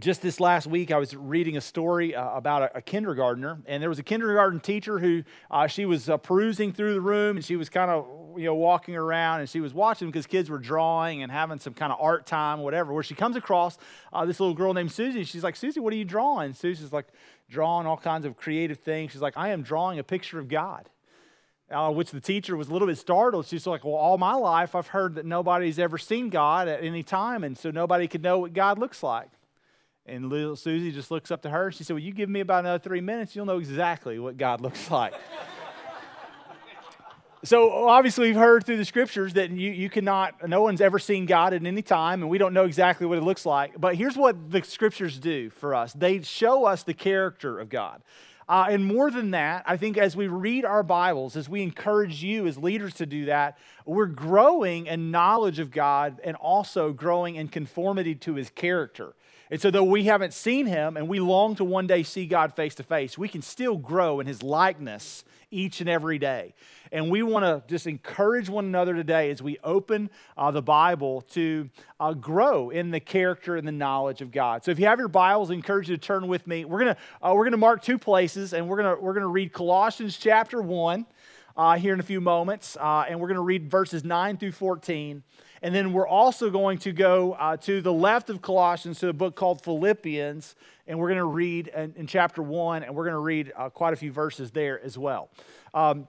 just this last week, I was reading a story uh, about a, a, kindergartner, and there was a kindergarten teacher who uh, she was uh, perusing through the room, and she was kind of you know walking around, and she was watching because kids were drawing and having some kind of art time, whatever. Where she comes across uh, this little girl named Susie. She's like, Susie, what are you drawing? Susie's like drawing all kinds of creative things. She's like, I am drawing a picture of God. Uh, which the teacher was a little bit startled. She's like, Well, all my life I've heard that nobody's ever seen God at any time, and so nobody could know what God looks like. And little Susie just looks up to her. She said, Well, you give me about another three minutes, you'll know exactly what God looks like. so obviously we've heard through the scriptures that you, you cannot, no one's ever seen God at any time, and we don't know exactly what it looks like. But here's what the scriptures do for us they show us the character of God. Uh, and more than that, I think as we read our Bibles, as we encourage you as leaders to do that, we're growing in knowledge of God and also growing in conformity to his character. And so, though we haven't seen him and we long to one day see God face to face, we can still grow in his likeness each and every day. And we want to just encourage one another today as we open uh, the Bible to uh, grow in the character and the knowledge of God. So, if you have your Bibles, I encourage you to turn with me. We're going to uh, we're to mark two places, and we're going to we're to read Colossians chapter one uh, here in a few moments, uh, and we're going to read verses nine through fourteen. And then we're also going to go uh, to the left of Colossians to a book called Philippians, and we're going to read in, in, chapter one, and we're going to read uh, quite a few verses there as well. Um,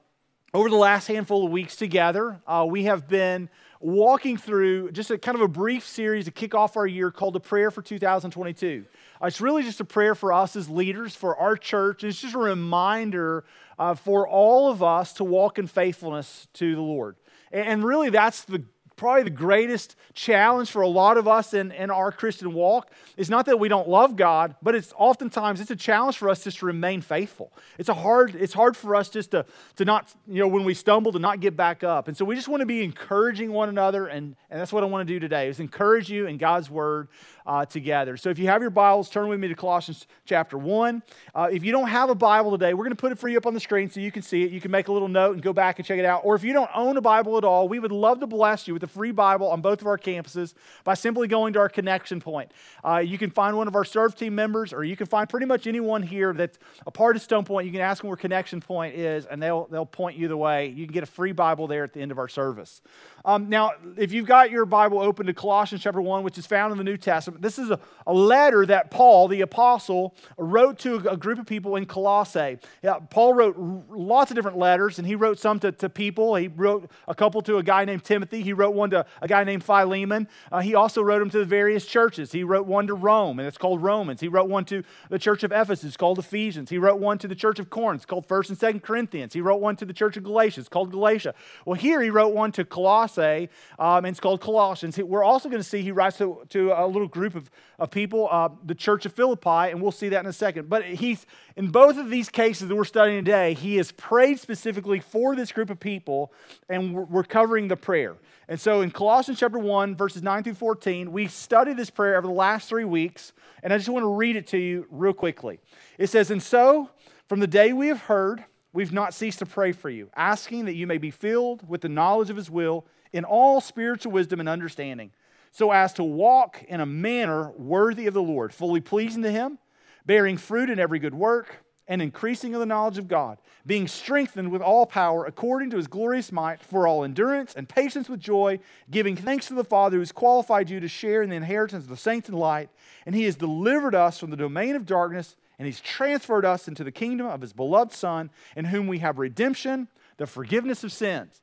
over the last handful of weeks together, uh, we have been walking through just a kind of a brief series to kick off our year called the Prayer for 2022. Uh, it's really just a prayer for us as leaders, for our church. It's just a reminder uh, for all of us to walk in faithfulness to the Lord. And really, that's the probably the greatest challenge for a lot of us in, in our Christian walk is not that we don't love God, but it's oftentimes it's a challenge for us just to remain faithful. It's a hard, it's hard for us just to, to not, you know, when we stumble to not get back up. And so we just want to be encouraging one another, and, and that's what I want to do today is encourage you in God's word uh, together. So if you have your Bibles, turn with me to Colossians chapter 1. Uh, if you don't have a Bible today, we're going to put it for you up on the screen so you can see it. You can make a little note and go back and check it out. Or if you don't own a Bible at all, we would love to bless you with a free Bible on both of our campuses by simply going to our connection point. Uh, you can find one of our serve team members, or you can find pretty much anyone here that's a part of Stone Point. You can ask them where connection point is, and they'll, they'll point you the way. You can get a free Bible there at the end of our service. Um, now, if you've got your Bible open to Colossians chapter 1, which is found in the New Testament, this is a, a letter that Paul, the apostle, wrote to a, group of people in Colossae. Yeah, Paul wrote lots of different letters, and he wrote some to, to people. He wrote a couple to a guy named Timothy. He wrote one to a guy named Philemon. Uh, he also wrote them to the various churches. He wrote one to Rome, and it's called Romans. He wrote one to the church of Ephesus, called Ephesians. He wrote one to the church of Corinth, called 1st and 2nd Corinthians. He wrote one to the church of Galatia, called Galatia. Well, here he wrote one to Colossae, um, and it's called Colossians. We're also going to see he writes to, to a little group of, of people, uh, the church of Philippi, and we'll see that in a second. But he's, in both of these cases that we're studying today, he has prayed specifically for this group of people, and we're, we're covering the prayer. And so in Colossians chapter 1, verses 9 through 14, we studied this prayer over the last three weeks, and I just want to read it to you real quickly. It says, And so, from the day we have heard, we've not ceased to pray for you, asking that you may be filled with the knowledge of his will in all spiritual wisdom and understanding, so as to walk in a manner worthy of the Lord, fully pleasing to Him, bearing fruit in every good work, and increasing in the knowledge of God, being strengthened with all power according to His glorious might, for all endurance and patience with joy, giving thanks to the Father who has qualified you to share in the inheritance of the saints in light, and He has delivered us from the domain of darkness, and He's transferred us into the kingdom of His beloved Son, in whom we have redemption, the forgiveness of sins.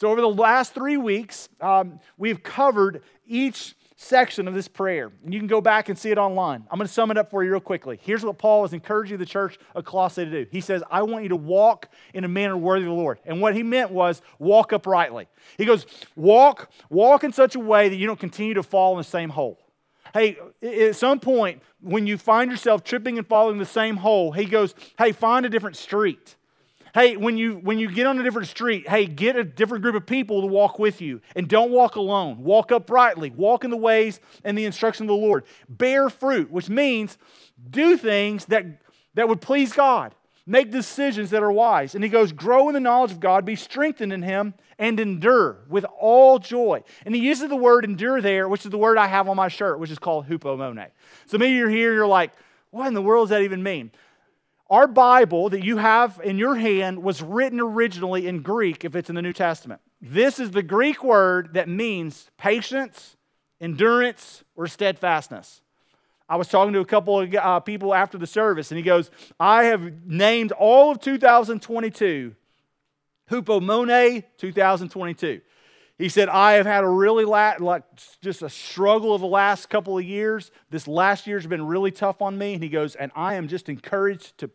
So, over the last three weeks, um, we've covered each section of this prayer. And you can go back and see it online. I'm going to sum it up for you real quickly. Here's what Paul is encouraging the church of Colossae to do. He says, I want you to walk in a manner worthy of the Lord. And what he meant was walk uprightly. He goes, walk, walk in such a way that you don't continue to fall in the same hole. Hey, at some point, when you find yourself tripping and falling in the same hole, he goes, Hey, find a different street. Hey, when you when you get on a different street, hey, get a different group of people to walk with you. And don't walk alone. Walk uprightly. Walk in the ways and the instruction of the Lord. Bear fruit, which means do things that, that would please God. Make decisions that are wise. And he goes, Grow in the knowledge of God, be strengthened in him, and endure with all joy. And he uses the word endure there, which is the word I have on my shirt, which is called hupomone. So maybe you're here you're like, What in the world does that even mean? Our Bible that you have in your hand was written originally in Greek if it's in the New Testament. This is the Greek word that means patience, endurance, or steadfastness. I was talking to a couple of uh, people after the service, and he goes, I have named all of 2022 Hupomone 2022. He said, I have had a really, la- like, just a struggle of the last couple of years. This last year's been really tough on me. And he goes, and I am just encouraged to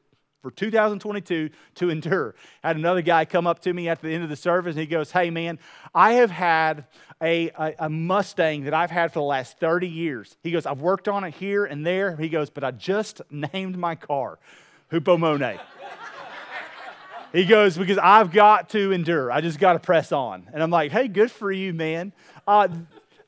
for 2022 to endure. I had another guy come up to me at the end of the service and he goes, Hey man, I have had a, a, a, Mustang that I've had for the last 30 years. He goes, I've worked on it here and there. He goes, but I just named my car Hupomone. he goes, because I've got to endure. I just got to press on. And I'm like, hey, good for you, man. Uh,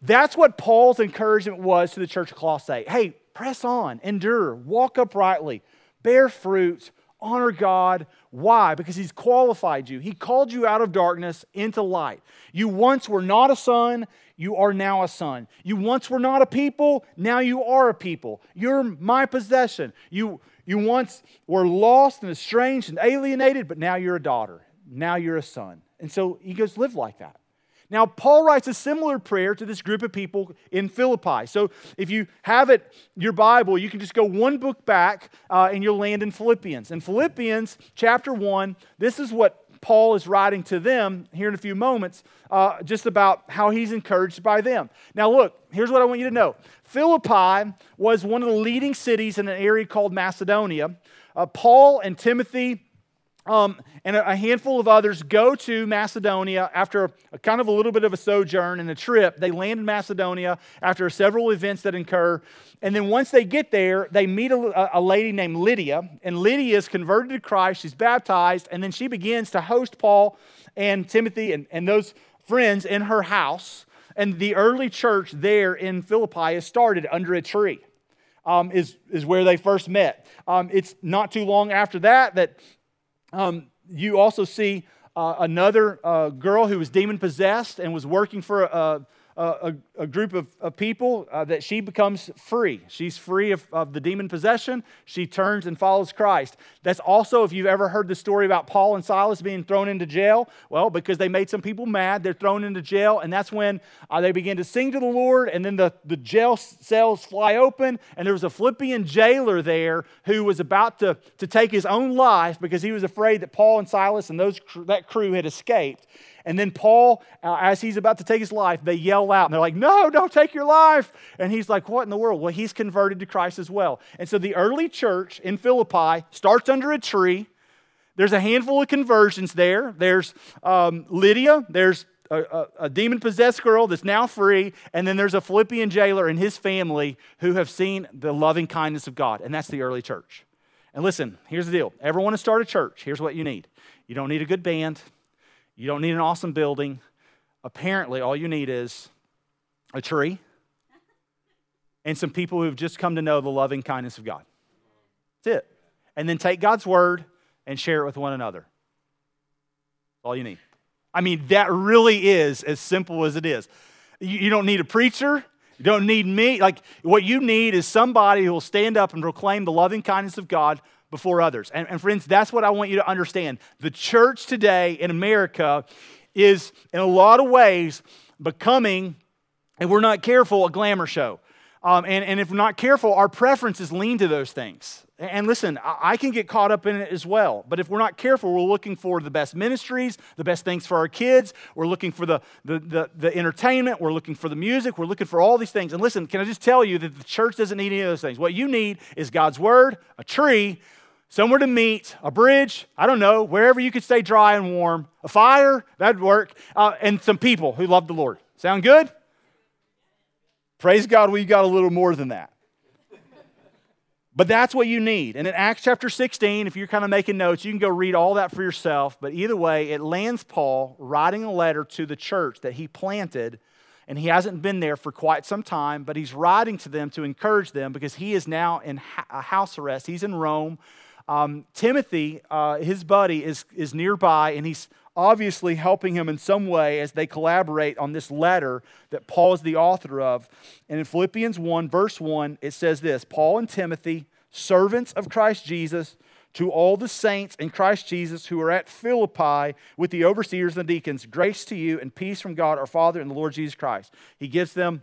that's what Paul's encouragement was to the church of Colossae. Hey, press on, endure, walk uprightly, bear fruit, honor God. Why? Because He's qualified you. He called you out of darkness into light. You once were not a son, you are now a son. You once were not a people, now you are a people. You're my possession. You, you once were lost and estranged and alienated, but now you're a daughter. Now you're a son. And so he goes, live like that. Now, Paul writes a similar prayer to this group of people in Philippi. So, if you have it, your Bible, you can just go one book back uh, and you'll land in Philippians. In Philippians chapter 1, this is what Paul is writing to them here in a few moments, uh, just about how he's encouraged by them. Now, look, here's what I want you to know Philippi was one of the leading cities in an area called Macedonia. Uh, Paul and Timothy um, and a handful of others go to Macedonia after a, kind of a little bit of a sojourn and a trip. They land in Macedonia after several events that incur. And then once they get there, they meet a, a lady named Lydia. And Lydia is converted to Christ. She's baptized. And then she begins to host Paul and Timothy and, and those friends in her house. And the early church there in Philippi is started under a tree. Um, is, is where they first met. Um, it's not too long after that that um, you also see uh, another uh, girl who was demon possessed and was working for a, a, a group of, of people uh, that she becomes free. She's free of, of the demon possession. She turns and follows Christ. That's also, if you've ever heard the story about Paul and Silas being thrown into jail, well, because they made some people mad, they're thrown into jail, and that's when uh, they begin to sing to the Lord, and then the, the jail cells fly open, and there was a Philippian jailer there who was about to, to take his own life because he was afraid that Paul and Silas and those, that crew had escaped. And then Paul, uh, as he's about to take his life, they yell out and they're like, No, don't take your life. And he's like, What in the world? Well, he's converted to Christ as well. And so the early church in Philippi starts under a tree. There's a handful of conversions there. There's um, Lydia, there's a, a, a demon possessed girl that's now free, and then there's a Philippian jailer and his family who have seen the loving kindness of God. And that's the early church. And listen, here's the deal. Ever want to start a church? Here's what you need. You don't need a good band. You don't need an awesome building. Apparently, all you need is a tree and some people who've just come to know the loving kindness of God. That's it. And then take God's word and share it with one another. That's all you need. I mean, that really is as simple as it is. You, you don't need a preacher. You don't need me. Like, what you need is somebody who will stand up and proclaim the loving kindness of God before others. And, and friends, that's what I want you to understand. The church today in America is, in a lot of ways, becoming, if we're not careful, a glamour show. Um, and, and if we're not careful, our preferences lean to those things. And listen, I can get caught up in it as well. But if we're not careful, we're looking for the best ministries, the best things for our kids. We're looking for the, the, the, the, entertainment. We're looking for the music. We're looking for all these things. And listen, can I just tell you that the church doesn't need any of those things? What you need is God's word, a tree, somewhere to meet, a bridge, I don't know, wherever you could stay dry and warm, a fire, that'd work, uh, and some people who love the Lord. Sound good? Praise God, we got a little more than that. But that's what you need. And in Acts chapter 16, if you're kind of making notes, you can go read all that for yourself. But either way, it lands Paul writing a letter to the church that he planted and he hasn't been there for quite some time, but he's writing to them to encourage them because he is now in house arrest. He's in Rome Um, Timothy, uh, his buddy, is, is nearby, and he's obviously helping him in some way as they collaborate on this letter that Paul is the author of. And in Philippians 1, verse 1, it says this Paul and Timothy, servants of Christ Jesus, to all the saints in Christ Jesus who are at Philippi with the overseers and the deacons, grace to you and peace from God our Father and the Lord Jesus Christ. He gives them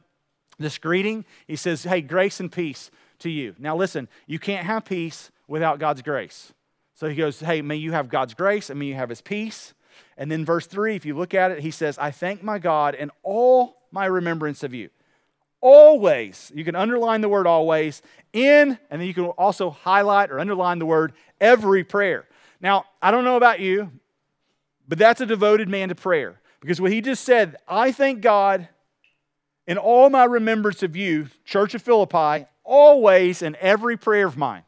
this greeting. He says, Hey, grace and peace to you. Now, listen, you can't have peace without God's grace. So he goes, Hey, may you have God's grace and may you have his peace. And then verse 3, if you look at it, he says, I thank my God in all my remembrance of you. Always, you can underline the word always in, and then you can also highlight or underline the word every prayer. Now, I don't know about you, but that's a devoted man to prayer. Because what he just said, I thank God in all my remembrance of you, Church of Philippi, always in every prayer of mine.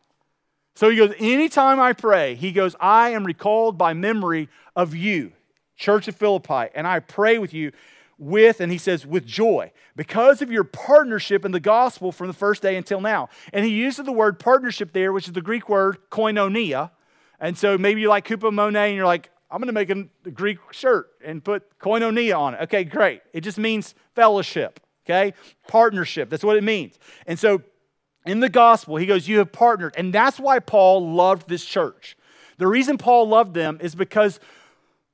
So he goes, anytime I pray, he goes, I am recalled by memory of you, Church of Philippi, and I pray with you with, and he says, with joy, because of your partnership in the gospel from the first day until now. And he uses the word partnership there, which is the Greek word koinonia. And so maybe you like hupomone and you're like, I'm going to make a Greek shirt and put koinonia on it. Okay, great. It just means fellowship, okay? Partnership. That's what it means. And so in the gospel, he goes, You have partnered. And that's why Paul loved this church. The reason Paul loved them is because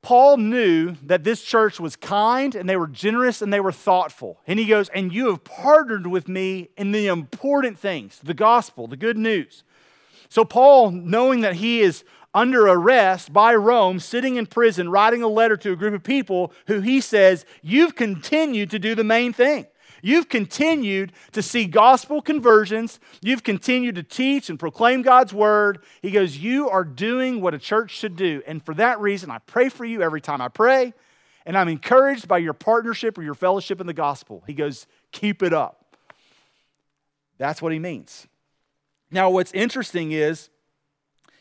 Paul knew that this church was kind and they were generous and they were thoughtful. And he goes, And you have partnered with me in the important things, the gospel, the good news. So, Paul, knowing that he is under arrest by Rome, sitting in prison, writing a letter to a group of people who he says, You've continued to do the main thing. You've continued to see gospel conversions. You've continued to teach and proclaim God's word. He goes, You are doing what a church should do. And for that reason, I pray for you every time I pray. And I'm encouraged by your partnership or your fellowship in the gospel. He goes, Keep it up. That's what he means. Now, what's interesting is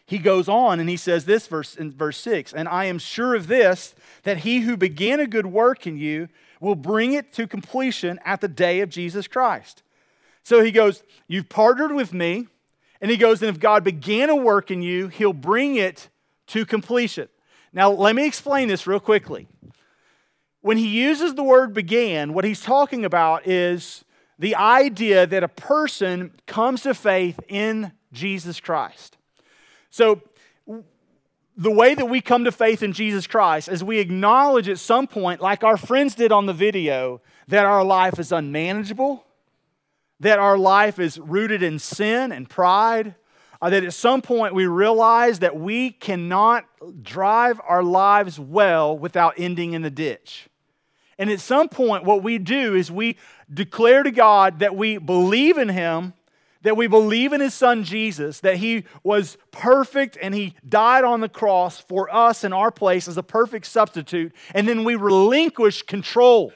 he goes on and he says this verse in verse 6 and i am sure of this that he who began a good work in you will bring it to completion at the day of Jesus Christ. So he goes, You've partnered with me. And he goes, And if God began a work in you, he'll bring it to completion. Now, let me explain this real quickly. When he uses the word began, what he's talking about is the idea that a person comes to faith in Jesus Christ. So, the way that we come to faith in Jesus Christ is we acknowledge at some point, like our friends did on the video, that our life is unmanageable, that our life is rooted in sin and pride, uh, that at some point we realize that we cannot drive our lives well without ending in the ditch. And at some point, what we do is we declare to God that we believe in Him that we believe in his son Jesus, that he was perfect and he died on the cross for us in our place as a perfect substitute, and then we relinquish control.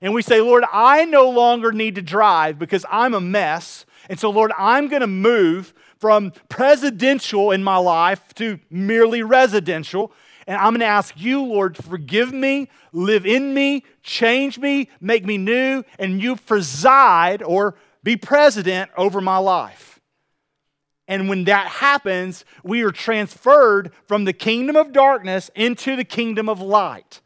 And we say, Lord, I no longer need to drive because I'm a mess. And so, Lord, I'm going to move from presidential in my life to merely residential. And I'm going to ask you, Lord, to forgive me, live in me, change me, make me new, and you preside or be president over my life. And when that happens, we are transferred from the kingdom of darkness into the kingdom of light.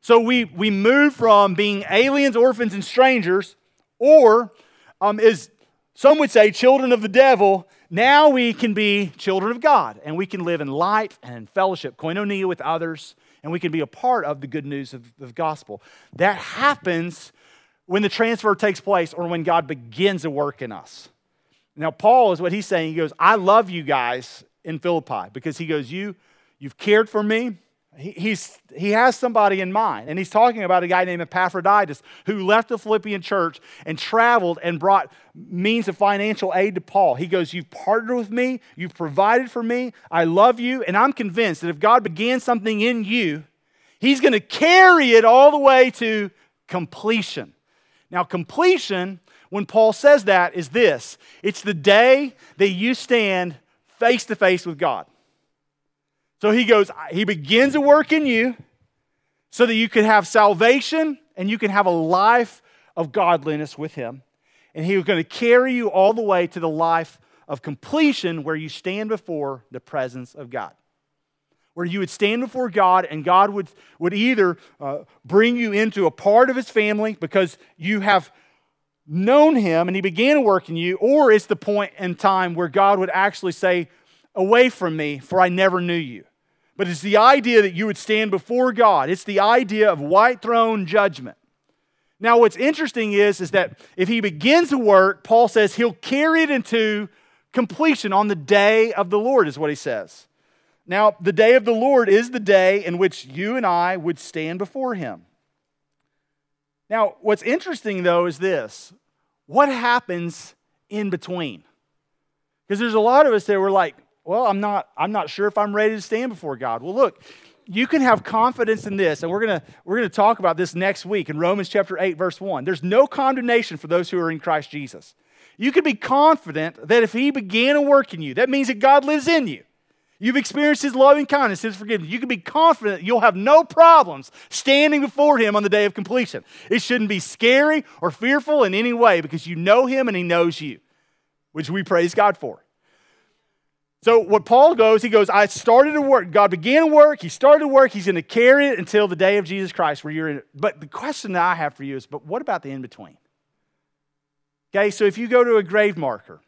So we, we move from being aliens, orphans, and strangers, or um, as some would say, children of the devil. Now we can be children of God, and we can live in light and in fellowship, koinonia with others, and we can be a part of the good news of the gospel. That happens when the transfer takes place or when God begins a work in us. Now, Paul is what he's saying. He goes, I love you guys in Philippi because he goes, You, you've cared for me. He, he's, he has somebody in mind. And he's talking about a guy named Epaphroditus who left the Philippian church and traveled and brought means of financial aid to Paul. He goes, You've partnered with me, you've provided for me, I love you, and I'm convinced that if God began something in you, he's going to carry it all the way to completion. Now, completion, when Paul says that, is this it's the day that you stand face to face with God. So he goes, he begins a work in you so that you can have salvation and you can have a life of godliness with him. And he he's going to carry you all the way to the life of completion where you stand before the presence of God. Where you would stand before God and God would, would either uh, bring you into a part of his family because you have known him and he began to work in you, or it's the point in time where God would actually say, Away from me, for I never knew you. But it's the idea that you would stand before God. It's the idea of white throne judgment. Now, what's interesting is, is that if he begins to work, Paul says he'll carry it into completion on the day of the Lord, is what he says. Now, the day of the Lord is the day in which you and I would stand before him. Now, what's interesting though is this what happens in between? Because there's a lot of us that were like, well, I'm not, I'm not sure if I'm ready to stand before God. Well, look, you can have confidence in this, and we're gonna we're gonna talk about this next week in Romans chapter 8, verse 1. There's no condemnation for those who are in Christ Jesus. You can be confident that if He began a work in you, that means that God lives in you. You've experienced His loving kindness, His forgiveness. You can be confident you'll have no problems standing before Him on the day of completion. It shouldn't be scary or fearful in any way because you know Him and He knows you, which we praise God for. So, what Paul goes, he goes, I started to work. God began to work. He started to work. He's going to carry it until the day of Jesus Christ, where you're in. it. But the question that I have for you is, but what about the in between? Okay, so if you go to a grave marker,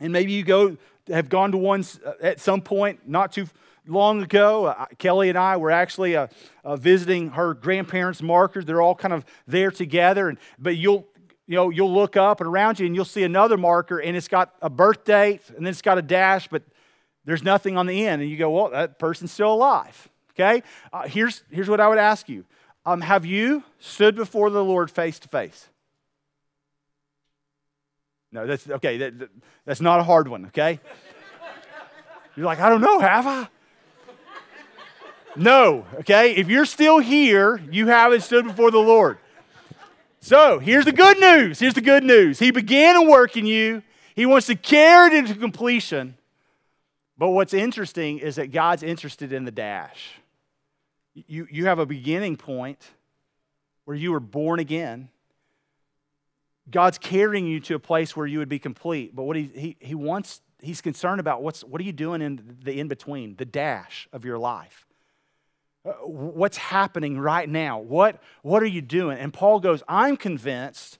and maybe you go have gone to one uh, at some point not too long ago. Uh, Kelly and I were actually uh, uh, visiting her grandparents' markers. They're all kind of there together, and but you'll you know, you'll look up and around you and you'll see another marker and it's got a birth date and then it's got a dash, but there's nothing on the end. And you go, well, that person's still alive. Okay? Uh, here's, here's what I would ask you um, Have you stood before the Lord face to face? No, that's okay. That, that, that's not a hard one, okay? You're like, I don't know, have I? No, okay? If you're still here, you haven't stood before the Lord. So here's the good news. Here's the good news. He began a work in you, He wants to carry it into completion. But what's interesting is that God's interested in the dash. You, you have a beginning point where you were born again. God's carrying you to a place where you would be complete. But what he, he, he wants, he's concerned about what's, what are you doing in the in between, the dash of your life? Uh, what's happening right now? What, what are you doing? And Paul goes, I'm convinced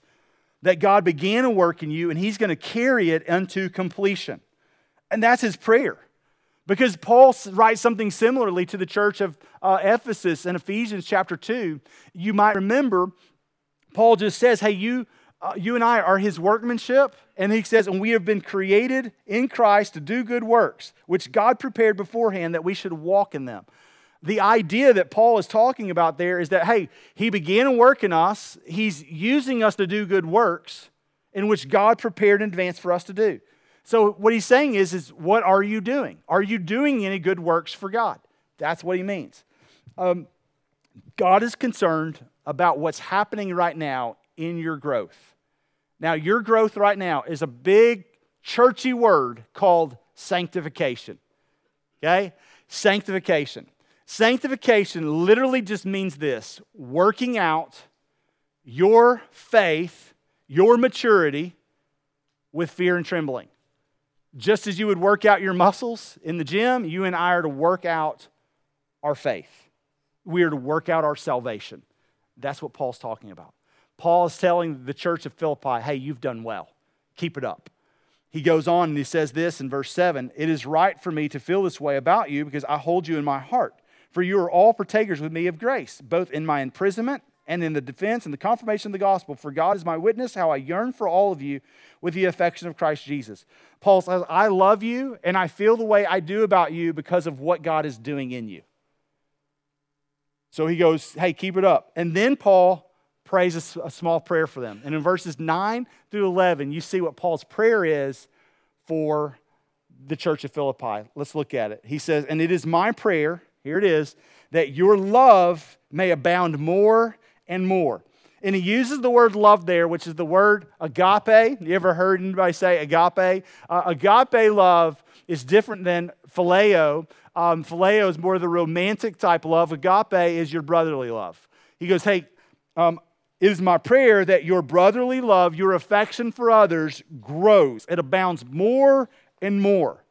that God began a work in you and he's going to carry it unto completion. And that's his prayer. Because Paul writes something similarly to the church of uh, Ephesus in Ephesians chapter 2. You might remember, Paul just says, Hey, you, uh, you and I are his workmanship. And he says, And we have been created in Christ to do good works, which God prepared beforehand that we should walk in them the idea that Paul is talking about there is that, hey, he began a work in us, he's using us to do good works in which God prepared in advance for us to do. So what he's saying is, is what are you doing? Are you doing any good works for God? That's what he means. Um, God is concerned about what's happening right now in your growth. Now, your growth right now is a big churchy word called sanctification. Okay? Sanctification. Sanctification literally just means this working out your faith, your maturity with fear and trembling. Just as you would work out your muscles in the gym, you and I are to work out our faith. We are to work out our salvation. That's what Paul's talking about. Paul is telling the church of Philippi, hey, you've done well. Keep it up. He goes on and he says this in verse 7 It is right for me to feel this way about you because I hold you in my heart. For you are all partakers with me of grace, both in my imprisonment and in the defense and the confirmation of the gospel. For God is my witness, how I yearn for all of you with the affection of Christ Jesus. Paul says, I love you and I feel the way I do about you because of what God is doing in you. So he goes, Hey, keep it up. And then Paul prays a, a small prayer for them. And in verses 9 through 11, you see what Paul's prayer is for the church of Philippi. Let's look at it. He says, And it is my prayer here it is, that your love may abound more and more. And he uses the word love there, which is the word agape. You ever heard anybody say agape? Uh, agape love is different than phileo. Um, phileo is more the romantic type love. Agape is your brotherly love. He goes, Hey, um, it is my prayer that your brotherly love, your affection for others grows. It abounds more and more.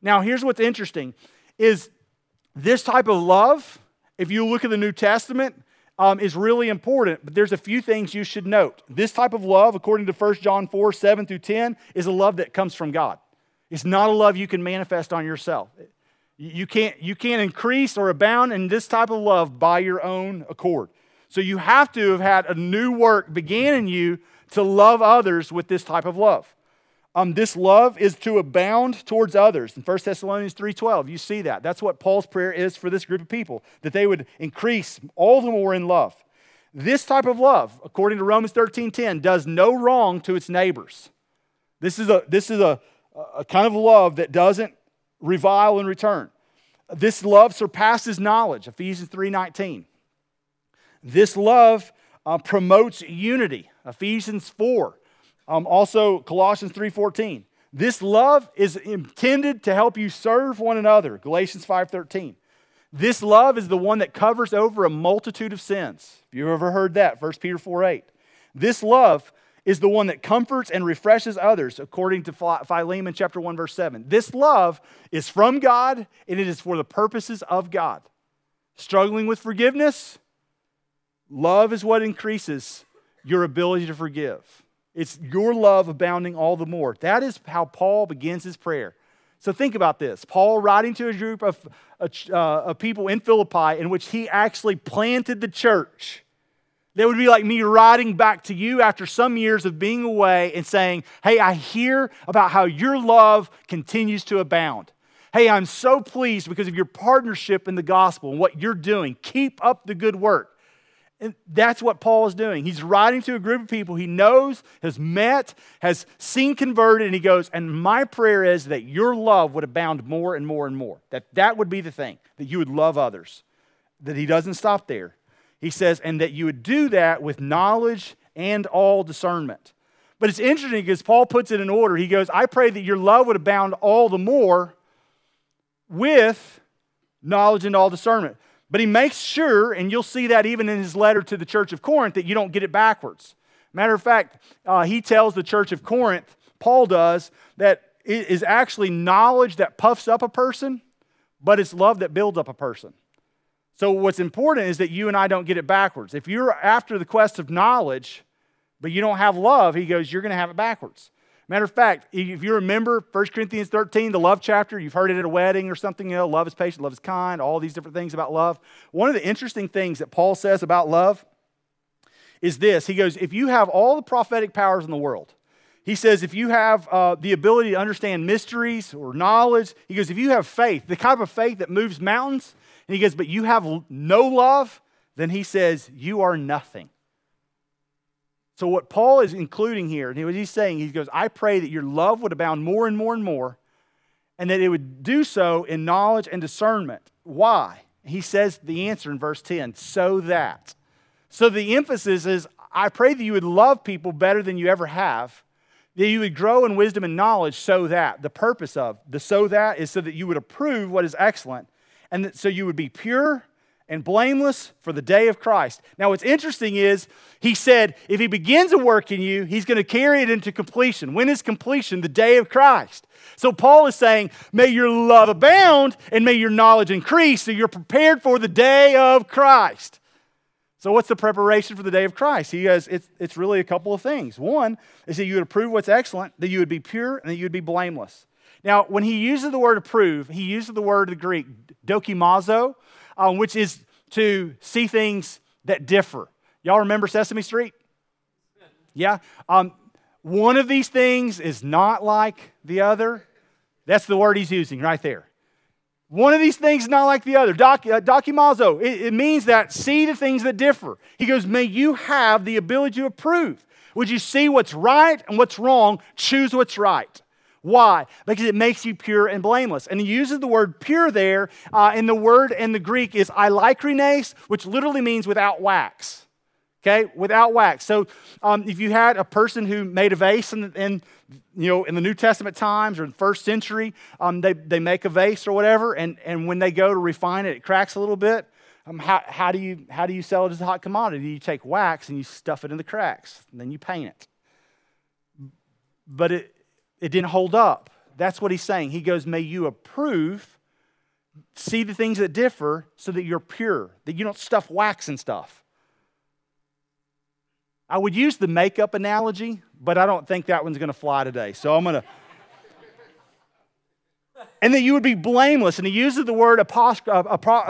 Now, here's what's interesting is this type of love, if you look at the New Testament, um, is really important, but there's a few things you should note. This type of love, according to 1 John 4 7 through 10, is a love that comes from God. It's not a love you can manifest on yourself. You can't, you can't increase or abound in this type of love by your own accord. So you have to have had a new work began in you to love others with this type of love. Um, this love is to abound towards others. In 1 Thessalonians 3.12, you see that. That's what Paul's prayer is for this group of people, that they would increase all the more in love. This type of love, according to Romans 13.10, does no wrong to its neighbors. This is a, this is a, a kind of love that doesn't revile in return. This love surpasses knowledge, Ephesians 3.19. This love uh, promotes unity, Ephesians 4. Um, also, Colossians 3.14. This love is intended to help you serve one another, Galatians 5.13. This love is the one that covers over a multitude of sins. If you've ever heard that, 1 Peter 4.8. This love is the one that comforts and refreshes others, according to Philemon chapter 1, verse 7. This love is from God, and it is for the purposes of God. Struggling with forgiveness, love is what increases your ability to forgive. It's your love abounding all the more. That is how Paul begins his prayer. So think about this Paul writing to a group of, uh, of people in Philippi in which he actually planted the church. That would be like me writing back to you after some years of being away and saying, Hey, I hear about how your love continues to abound. Hey, I'm so pleased because of your partnership in the gospel and what you're doing. Keep up the good work. And that's what Paul is doing. He's writing to a group of people he knows, has met, has seen converted, and he goes, And my prayer is that your love would abound more and more and more. That that would be the thing, that you would love others. That he doesn't stop there. He says, and that you would do that with knowledge and all discernment. But it's interesting because Paul puts it in order. He goes, I pray that your love would abound all the more with knowledge and all discernment. But he makes sure, and you'll see that even in his letter to the church of Corinth, that you don't get it backwards. Matter of fact, uh, he tells the church of Corinth, Paul does, that it is actually knowledge that puffs up a person, but it's love that builds up a person. So, what's important is that you and I don't get it backwards. If you're after the quest of knowledge, but you don't have love, he goes, you're going to have it backwards. Matter of fact, if you remember 1 Corinthians 13, the love chapter, you've heard it at a wedding or something, you know, love is patient, love is kind, all these different things about love. One of the interesting things that Paul says about love is this He goes, if you have all the prophetic powers in the world, he says, if you have uh, the ability to understand mysteries or knowledge, he goes, if you have faith, the type of faith that moves mountains, and he goes, But you have no love, then he says, You are nothing. So, what Paul is including here, and what he's saying, he goes, I pray that your love would abound more and more and more, and that it would do so in knowledge and discernment. Why? He says the answer in verse 10 so that. So, the emphasis is, I pray that you would love people better than you ever have, that you would grow in wisdom and knowledge, so that. The purpose of the so that is so that you would approve what is excellent and that, so you would be pure and blameless for the day of Christ. Now, what's interesting is he said, if he begins a work in you, he's going to carry it into completion. When is completion? The day of Christ. So, Paul is saying, may your love abound and may your knowledge increase so you're prepared for the day of Christ. So, what's the preparation for the day of Christ? He has, it's, it's really a couple of things. One is that you would approve what's excellent, that you would be pure, and that you would be blameless. Now, when he uses the word approve, he uses the word the Greek dokimazo, um, which is to see things that differ. Y'all remember Sesame Street? Yeah. Um, one of these things is not like the other. That's the word he's using right there. One of these things is not like the other. Doc, uh, it, it means that see the things that differ. He goes, may you have the ability to approve. Would you see what's right and what's wrong? Choose what's right. Why? Because it makes you pure and blameless. And he uses the word pure there, uh, and the word in the Greek is eilikrines, which literally means without wax. Okay, without wax. So, um, if you had a person who made a vase in, in, you know in the New Testament times or in the first century, um, they, they make a vase or whatever, and, and when they go to refine it, it cracks a little bit. Um, how, how, do you, how do you sell it as a hot commodity? You take wax and you stuff it in the cracks, and then you paint it. But it, it didn't hold up. That's what he's saying. He goes, May you approve, see the things that differ so that you're pure, that you don't stuff wax and stuff. I would use the makeup analogy, but I don't think that one's going to fly today. So I'm going to and that you would be blameless. And he uses the word aproskopos,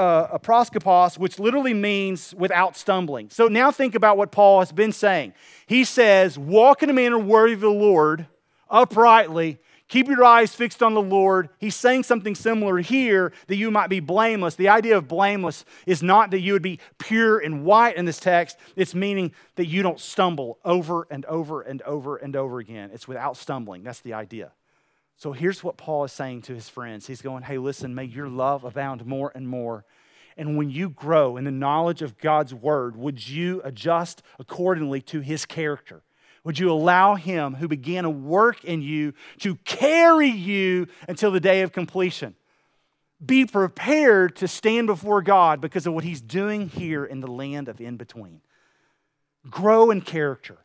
uh, which literally means without stumbling. So now think about what Paul has been saying. He says, Walk in a manner worthy of the Lord, uprightly. Keep your eyes fixed on the Lord. He's saying something similar here that you might be blameless. The idea of blameless is not that you would be pure and white in this text, it's meaning that you don't stumble over and over and over and over again. It's without stumbling. That's the idea. So here's what Paul is saying to his friends. He's going, Hey, listen, may your love abound more and more. And when you grow in the knowledge of God's word, would you adjust accordingly to his character? Would you allow him who began a work in you to carry you until the day of completion? Be prepared to stand before God because of what he's doing here in the land of in between. Grow in character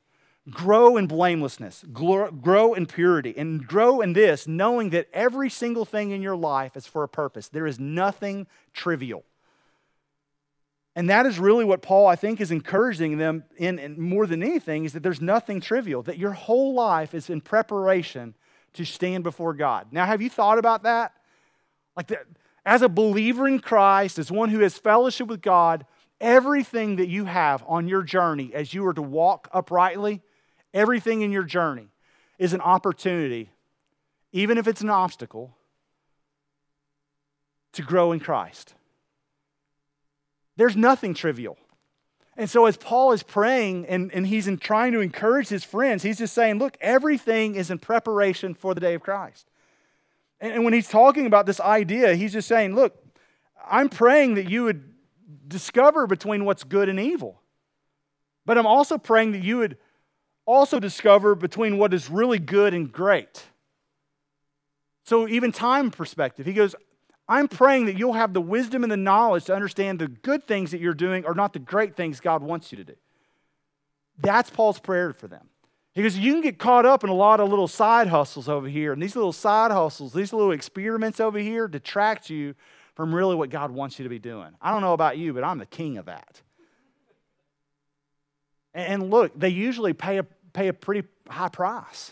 grow in blamelessness, grow in purity, and grow in this, knowing that every single thing in your life is for a purpose. There is nothing trivial. And that is really what Paul, I think, is encouraging them in, in, more than anything is that there's nothing trivial, that your whole life is in preparation to stand before God. Now, have you thought about that? Like, as a believer in Christ, as one who has fellowship with God, everything that you have on your journey as you are to walk uprightly, Everything in your journey is an opportunity, even if it's an obstacle, to grow in Christ. There's nothing trivial. And so, as Paul is praying and, and he's in trying to encourage his friends, he's just saying, Look, everything is in preparation for the day of Christ. And, and when he's talking about this idea, he's just saying, Look, I'm praying that you would discover between what's good and evil. But I'm also praying that you would also discover between what is really good and great. So, even time perspective, he goes, I'm praying that you'll have the wisdom and the knowledge to understand the good things that you're doing are not the great things God wants you to do. That's Paul's prayer for them. He goes, You can get caught up in a lot of little side hustles over here, and these little side hustles, these little experiments over here detract you from really what God wants you to be doing. I don't know about you, but I'm the king of that. And look, they usually pay a, pay a pretty high price.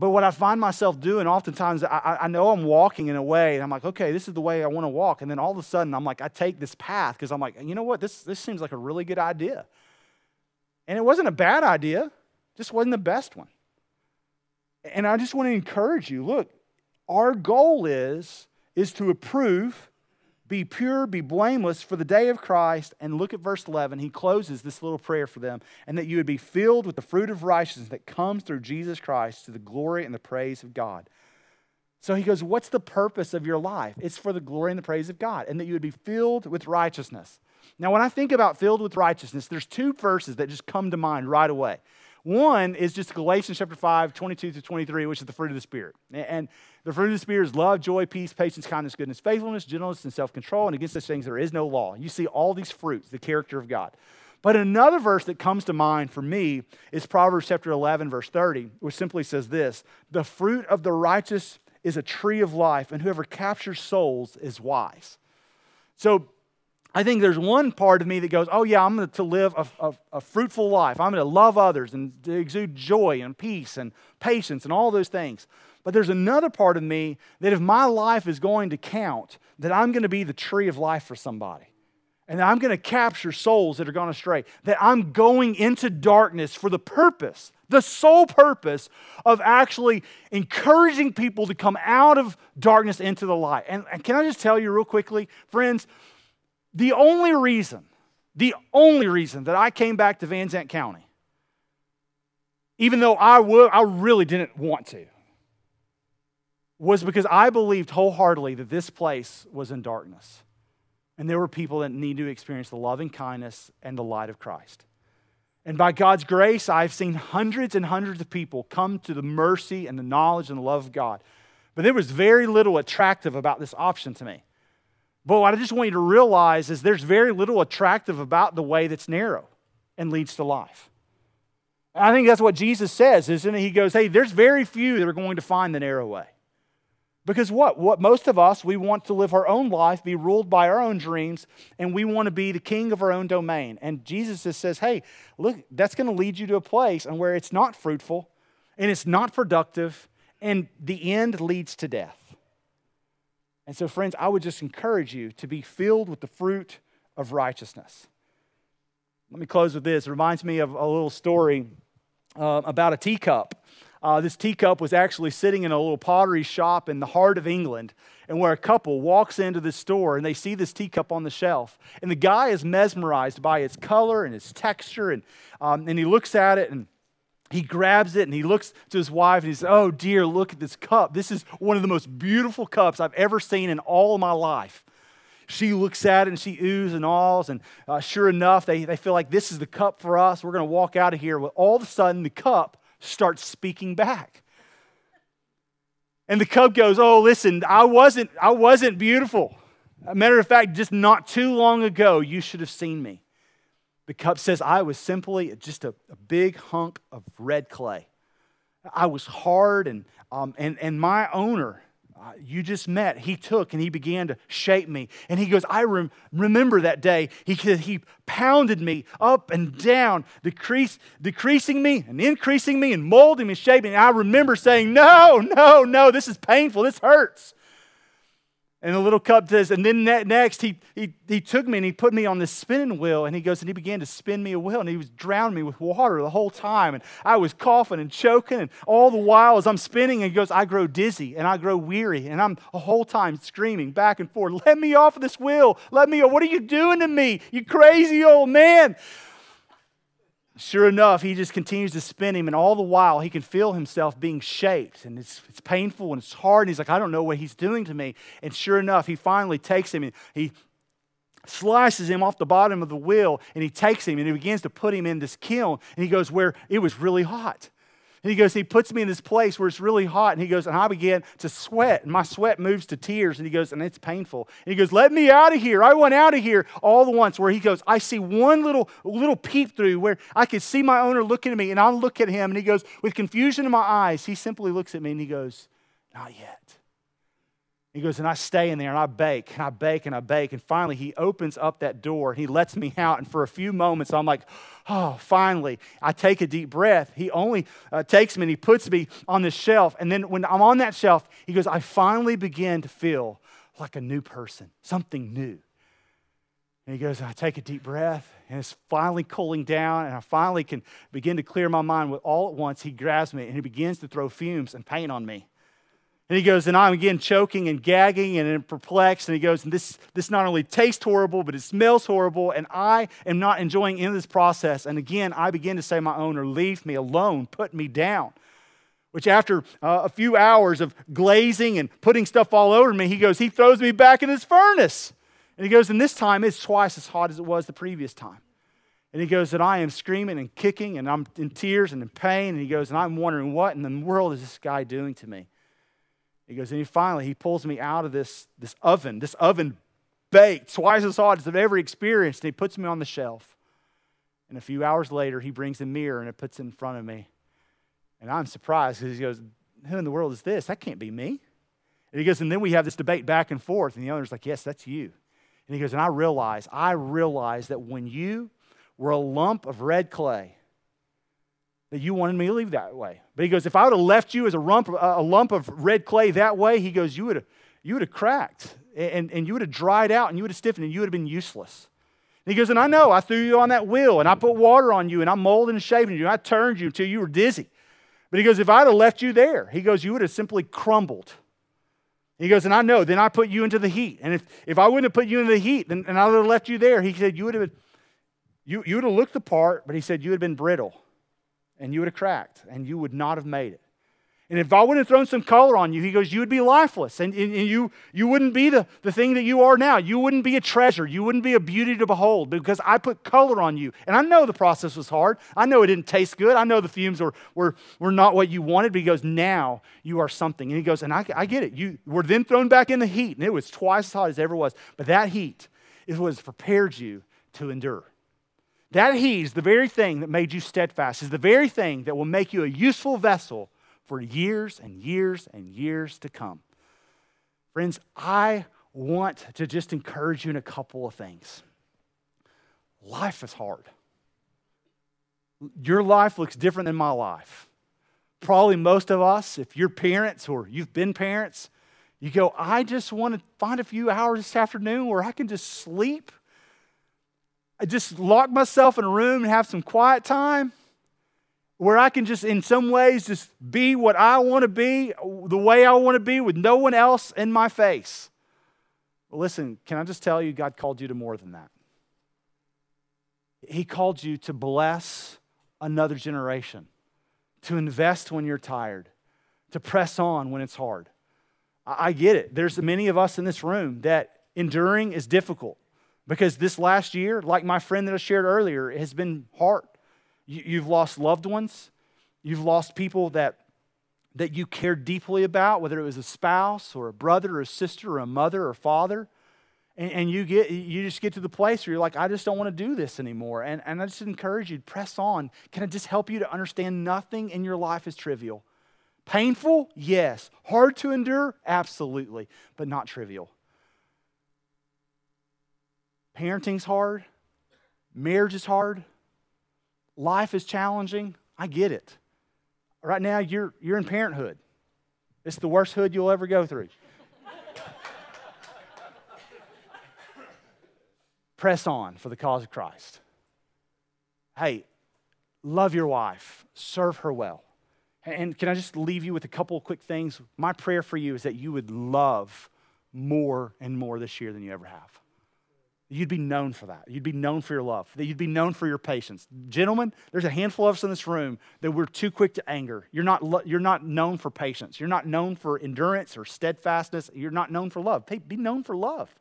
But what I find myself doing oftentimes, I, I know I'm walking in a way, and I'm like, okay, this is the way I want to walk. And then all of a sudden, I'm like, I take this path because I'm like, you know what? This, this seems like a really good idea. And it wasn't a bad idea, just wasn't the best one. And I just want to encourage you look, our goal is, is to approve be pure, be blameless for the day of Christ. And look at verse 11. He closes this little prayer for them. And that you would be filled with the fruit of righteousness that comes through Jesus Christ to the glory and the praise of God. So he goes, What's the purpose of your life? It's for the glory and the praise of God, and that you would be filled with righteousness. Now, when I think about filled with righteousness, there's two verses that just come to mind right away. One is just Galatians chapter 5, 22 to 23, which is the fruit of the Spirit. And the fruit of the Spirit is love, joy, peace, patience, kindness, goodness, faithfulness, gentleness, and self control. And against such things there is no law. You see all these fruits, the character of God. But another verse that comes to mind for me is Proverbs chapter 11, verse 30, which simply says this The fruit of the righteous is a tree of life, and whoever captures souls is wise. So I think there's one part of me that goes, oh, yeah, I'm going to live a, a, a fruitful life. I'm going to love others and exude joy and peace and patience and all those things. But there's another part of me that if my life is going to count, that I'm going to be the tree of life for somebody. And that I'm going to capture souls that are gone astray. That I'm going into darkness for the purpose, the sole purpose of actually encouraging people to come out of darkness into the light. And, and can I just tell you real quickly, friends, the only reason, the only reason that I came back to Van Zandt County, even though I, would, I really didn't want to, was because I believed wholeheartedly that this place was in darkness. And there were people that need to experience the loving kindness and the light of Christ. And by God's grace, I've seen hundreds and hundreds of people come to the mercy and the knowledge and the love of God. But there was very little attractive about this option to me. But what I just want you to realize is there's very little attractive about the way that's narrow and leads to life. I think that's what Jesus says, isn't it? He goes, Hey, there's very few that are going to find the narrow way. Because what? What most of us, we want to live our own life, be ruled by our own dreams, and we want to be the king of our own domain. And Jesus just says, hey, look, that's going to lead you to a place and where it's not fruitful and it's not productive, and the end leads to death. And so, friends, I would just encourage you to be filled with the fruit of righteousness. Let me close with this. It reminds me of a little story uh, about a teacup. Uh, this teacup was actually sitting in a little pottery shop in the heart of England, and where a couple walks into the store and they see this teacup on the shelf. And the guy is mesmerized by its color and its texture, and, um, and he looks at it and he grabs it and he looks to his wife and he says, Oh, dear, look at this cup. This is one of the most beautiful cups I've ever seen in all of my life. She looks at it and she oohs and ahs, and uh, sure enough, they, they feel like this is the cup for us. We're going to walk out of here. Well, all of a sudden, the cup starts speaking back. And the cup goes, Oh, listen, I wasn't, I wasn't beautiful. Matter of fact, just not too long ago, you should have seen me. The cup says, I was simply just a, a big hunk of red clay. I was hard, and, um, and, and my owner, uh, you just met, he took and he began to shape me. And he goes, I rem- remember that day. He, he pounded me up and down, decrease, decreasing me and increasing me and molding me and shaping me. I remember saying, No, no, no, this is painful. This hurts. And the little cup says, and then next he, he, he took me and he put me on this spinning wheel and he goes and he began to spin me a wheel and he was drowning me with water the whole time. And I was coughing and choking and all the while as I'm spinning and he goes, I grow dizzy and I grow weary and I'm the whole time screaming back and forth, let me off of this wheel. Let me, what are you doing to me? You crazy old man. Sure enough, he just continues to spin him, and all the while he can feel himself being shaped, and it's, it's painful and it's hard. And he's like, I don't know what he's doing to me. And sure enough, he finally takes him and he slices him off the bottom of the wheel, and he takes him and he begins to put him in this kiln. And he goes where it was really hot. And he goes, he puts me in this place where it's really hot. And he goes, and I begin to sweat. And my sweat moves to tears. And he goes, and it's painful. And he goes, let me out of here. I went out of here all the once where he goes, I see one little, little peep through where I could see my owner looking at me. And I look at him and he goes, with confusion in my eyes, he simply looks at me and he goes, not yet. He goes, and I stay in there and I bake and I bake and I bake. And finally, he opens up that door and he lets me out. And for a few moments, I'm like, oh, finally. I take a deep breath. He only uh, takes me and he puts me on this shelf. And then when I'm on that shelf, he goes, I finally begin to feel like a new person, something new. And he goes, I take a deep breath, and it's finally cooling down, and I finally can begin to clear my mind. With all at once, he grabs me and he begins to throw fumes and paint on me. And he goes, and I'm again choking and gagging and perplexed. And he goes, and this, this not only tastes horrible, but it smells horrible. And I am not enjoying any of this process. And again, I begin to say, my owner, leave me alone, put me down. Which, after uh, a few hours of glazing and putting stuff all over me, he goes, he throws me back in his furnace. And he goes, and this time it's twice as hot as it was the previous time. And he goes, and I am screaming and kicking, and I'm in tears and in pain. And he goes, and I'm wondering, what in the world is this guy doing to me? He goes, and he finally he pulls me out of this, this oven, this oven baked, twice as hot as I've ever experienced, and he puts me on the shelf. And a few hours later, he brings a mirror and it puts it in front of me. And I'm surprised because he goes, Who in the world is this? That can't be me. And he goes, and then we have this debate back and forth, and the owner's like, Yes, that's you. And he goes, and I realize, I realize that when you were a lump of red clay, that you wanted me to leave that way. But he goes, if I would have left you as a lump, a lump of red clay that way, he goes, you would have, you would have cracked and, and you would have dried out and you would have stiffened and you would have been useless. And he goes, and I know, I threw you on that wheel and I put water on you and I molded and shaping you and I turned you until you were dizzy. But he goes, if I'd have left you there, he goes, you would have simply crumbled. He goes, and I know, then I put you into the heat. And if, if I wouldn't have put you into the heat and, and I would have left you there, he said, you would have, you, you would have looked the part, but he said, you would have been brittle and you would have cracked and you would not have made it. And if I wouldn't have thrown some color on you, he goes, you would be lifeless. And, and, you, you wouldn't be the, the thing that you are now. You wouldn't be a treasure. You wouldn't be a beauty to behold because I put color on you. And I know the process was hard. I know it didn't taste good. I know the fumes were, were, were not what you wanted. But he goes, now you are something. And he goes, and I, I get it. You were then thrown back in the heat. And it was twice as hot as it ever was. But that heat is what has prepared you to endure. That heat is the very thing that made you steadfast, is the very thing that will make you a useful vessel for years and years and years to come. Friends, I want to just encourage you in a couple of things. Life is hard. Your life looks different than my life. Probably most of us, if you're parents or you've been parents, you go, I just want to find a few hours this afternoon where I can just sleep. I just lock myself in a room and have some quiet time where I can just, in some ways, just be what I want to be, the way I want to be, with no one else in my face. Well, listen, can I just tell you, God called you to more than that? He called you to bless another generation, to invest when you're tired, to press on when it's hard. I get it. There's many of us in this room that enduring is difficult because this last year, like my friend that I shared earlier, has been hard. You've lost loved ones. You've lost people that, that you cared deeply about, whether it was a spouse or a brother or a sister or a mother or father. And, and you, get, you just get to the place where you're like, I just don't want to do this anymore. And, and I just encourage you to press on. Can I just help you to understand nothing in your life is trivial? Painful? Yes. Hard to endure? Absolutely. But not trivial. Parenting's hard. Marriage is hard life is challenging. I get it. Right now, you're, you're in parenthood. It's the worst hood you'll ever go through. Press on for the cause of Christ. Hey, love your wife, serve her well. And can I just leave you with a couple of quick things? My prayer for you is that you would love more and more this year than you ever have. You'd be known for that. You'd be known for your love. That you'd be known for your patience. Gentlemen, there's a handful of us in this room that we're too quick to anger. You're not, you're not known for patience. You're not known for endurance or steadfastness. You're not known for love. Hey, Be known for love.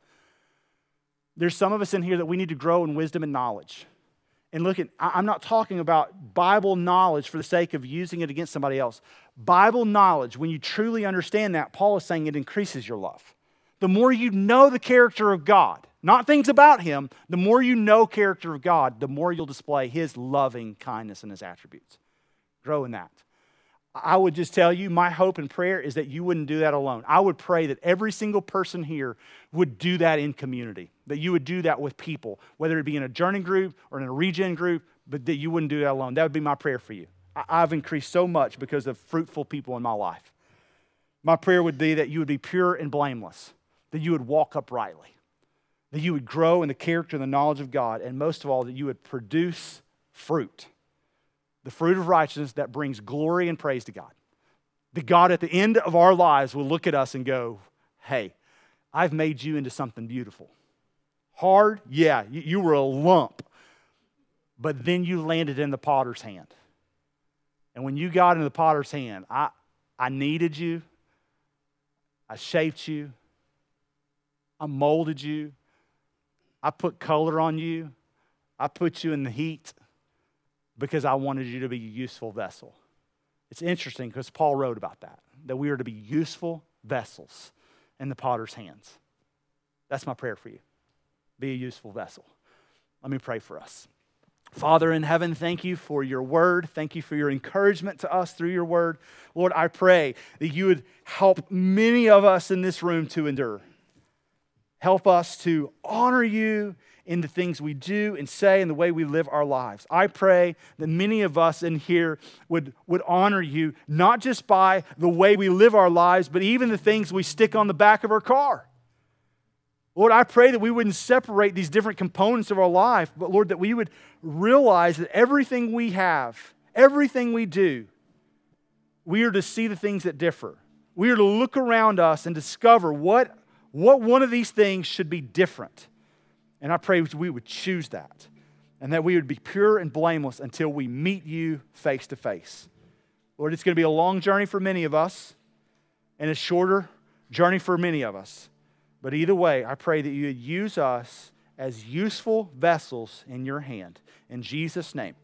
There's some of us in here that we need to grow in wisdom and knowledge. And look at, I'm not talking about Bible knowledge for the sake of using it against somebody else. Bible knowledge, when you truly understand that, Paul is saying it increases your love. The more you know the character of God, not things about him. The more you know character of God, the more you'll display his loving kindness and his attributes. Grow in that. I would just tell you, my hope and prayer is that you wouldn't do that alone. I would pray that every single person here would do that in community, that you would do that with people, whether it be in a journey group or in a regen group, but that you wouldn't do that alone. That would be my prayer for you. I've increased so much because of fruitful people in my life. My prayer would be that you would be pure and blameless, that you would walk uprightly that you would grow in the character and the knowledge of God, and most of all, that you would produce fruit the fruit of righteousness that brings glory and praise to God. That God at the end of our lives will look at us and go, Hey, I've made you into something beautiful. Hard? Yeah, you were a lump. But then you landed in the potter's hand. And when you got in the potter's hand, I, I kneaded you, I shaped you, I molded you, I put color on you. I put you in the heat because I wanted you to be a useful vessel. It's interesting because Paul wrote about that, that we are to be useful vessels in the potter's hands. That's my prayer for you. Be a useful vessel. Let me pray for us. Father in heaven, thank you for your word. Thank you for your encouragement to us through your word. Lord, I pray that you would help many of us in this room to endure. Help us to honor you in the things we do and say and the way we live our lives. I pray that many of us in here would, would honor you, not just by the way we live our lives, but even the things we stick on the back of our car. Lord, I pray that we wouldn't separate these different components of our life, but Lord, that we would realize that everything we have, everything we do, we are to see the things that differ. We are to look around us and discover what what one of these things should be different. And I pray we would choose that and that we would be pure and blameless until we meet you face to face. Lord, it's going to be a long journey for many of us and a shorter journey for many of us. But either way, I pray that you would use us as useful vessels in your hand. In Jesus' name.